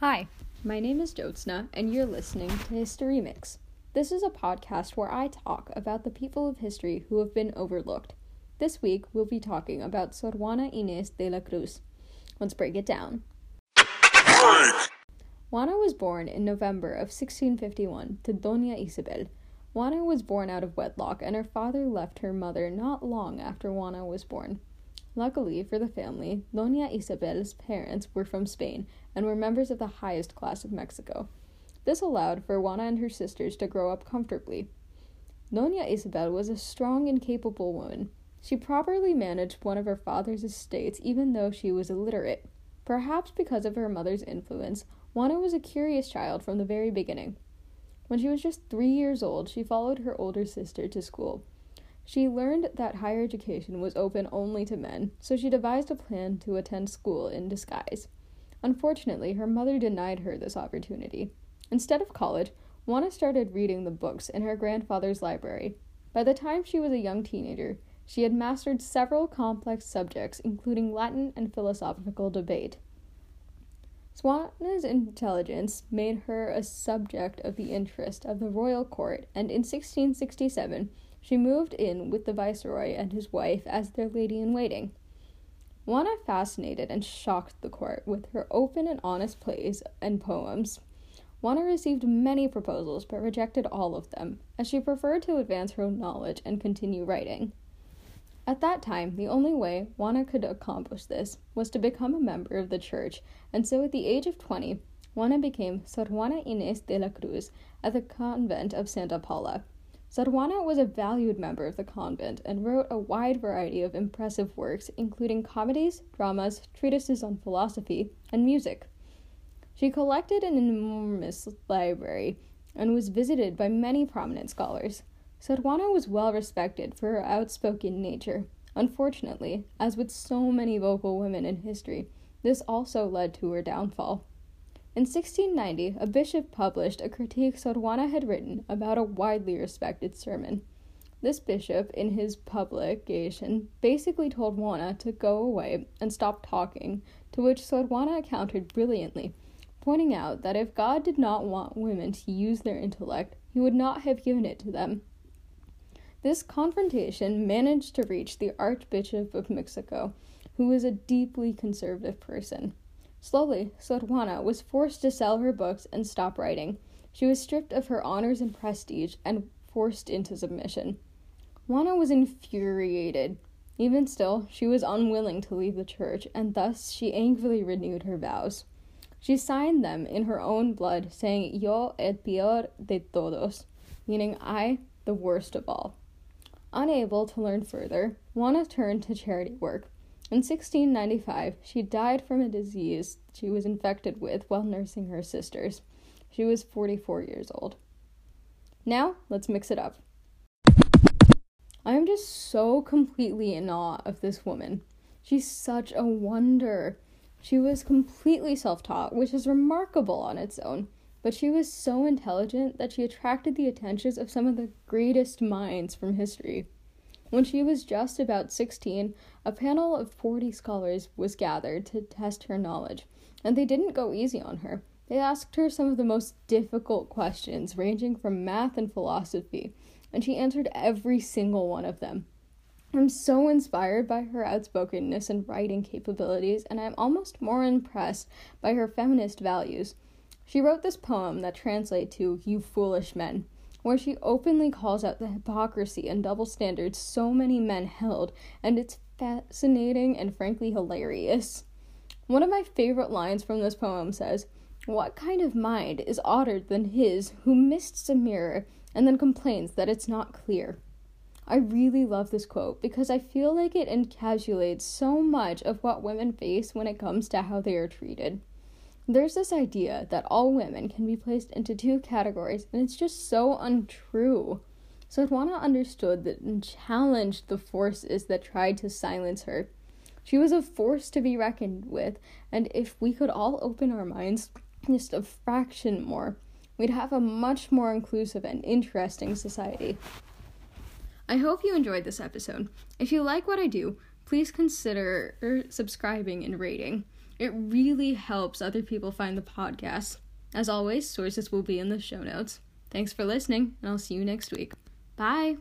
Hi, my name is Jyotsna, and you're listening to History Mix. This is a podcast where I talk about the people of history who have been overlooked. This week, we'll be talking about Sor Juana Inés de la Cruz. Let's break it down. Juana was born in November of 1651 to Doña Isabel. Juana was born out of wedlock, and her father left her mother not long after Juana was born. Luckily for the family, Doña Isabel's parents were from Spain and were members of the highest class of Mexico. This allowed for Juana and her sisters to grow up comfortably. Doña Isabel was a strong and capable woman. She properly managed one of her father's estates even though she was illiterate. Perhaps because of her mother's influence, Juana was a curious child from the very beginning. When she was just three years old, she followed her older sister to school. She learned that higher education was open only to men, so she devised a plan to attend school in disguise. Unfortunately, her mother denied her this opportunity. Instead of college, Juana started reading the books in her grandfather's library. By the time she was a young teenager, she had mastered several complex subjects, including Latin and philosophical debate. Juana's intelligence made her a subject of the interest of the royal court, and in 1667 she moved in with the viceroy and his wife as their lady in waiting. Juana fascinated and shocked the court with her open and honest plays and poems. Juana received many proposals but rejected all of them, as she preferred to advance her own knowledge and continue writing. At that time, the only way Juana could accomplish this was to become a member of the church, and so at the age of 20, Juana became Sor Juana Inés de la Cruz at the convent of Santa Paula. Sor was a valued member of the convent and wrote a wide variety of impressive works, including comedies, dramas, treatises on philosophy, and music. She collected an enormous library and was visited by many prominent scholars. Sor was well respected for her outspoken nature. Unfortunately, as with so many vocal women in history, this also led to her downfall. In 1690, a bishop published a critique Sor Juana had written about a widely respected sermon. This bishop, in his publication, basically told Juana to go away and stop talking, to which Sor Juana countered brilliantly, pointing out that if God did not want women to use their intellect, he would not have given it to them. This confrontation managed to reach the Archbishop of Mexico, who was a deeply conservative person. Slowly, Sor Juana was forced to sell her books and stop writing. She was stripped of her honors and prestige and forced into submission. Juana was infuriated. Even still, she was unwilling to leave the church, and thus she angrily renewed her vows. She signed them in her own blood, saying, Yo el peor de todos, meaning I, the worst of all. Unable to learn further, Juana turned to charity work. In 1695, she died from a disease she was infected with while nursing her sisters. She was 44 years old. Now, let's mix it up. I am just so completely in awe of this woman. She's such a wonder. She was completely self taught, which is remarkable on its own, but she was so intelligent that she attracted the attentions of some of the greatest minds from history. When she was just about 16, a panel of 40 scholars was gathered to test her knowledge, and they didn't go easy on her. They asked her some of the most difficult questions, ranging from math and philosophy, and she answered every single one of them. I'm so inspired by her outspokenness and writing capabilities, and I'm almost more impressed by her feminist values. She wrote this poem that translates to You Foolish Men where she openly calls out the hypocrisy and double standards so many men held, and it's fascinating and frankly hilarious. One of my favorite lines from this poem says, What kind of mind is odder than his who mists a mirror and then complains that it's not clear? I really love this quote because I feel like it encapsulates so much of what women face when it comes to how they are treated. There's this idea that all women can be placed into two categories, and it's just so untrue. So Juana understood that and challenged the forces that tried to silence her. She was a force to be reckoned with, and if we could all open our minds just a fraction more, we'd have a much more inclusive and interesting society. I hope you enjoyed this episode. If you like what I do, please consider subscribing and rating. It really helps other people find the podcast. As always, sources will be in the show notes. Thanks for listening, and I'll see you next week. Bye.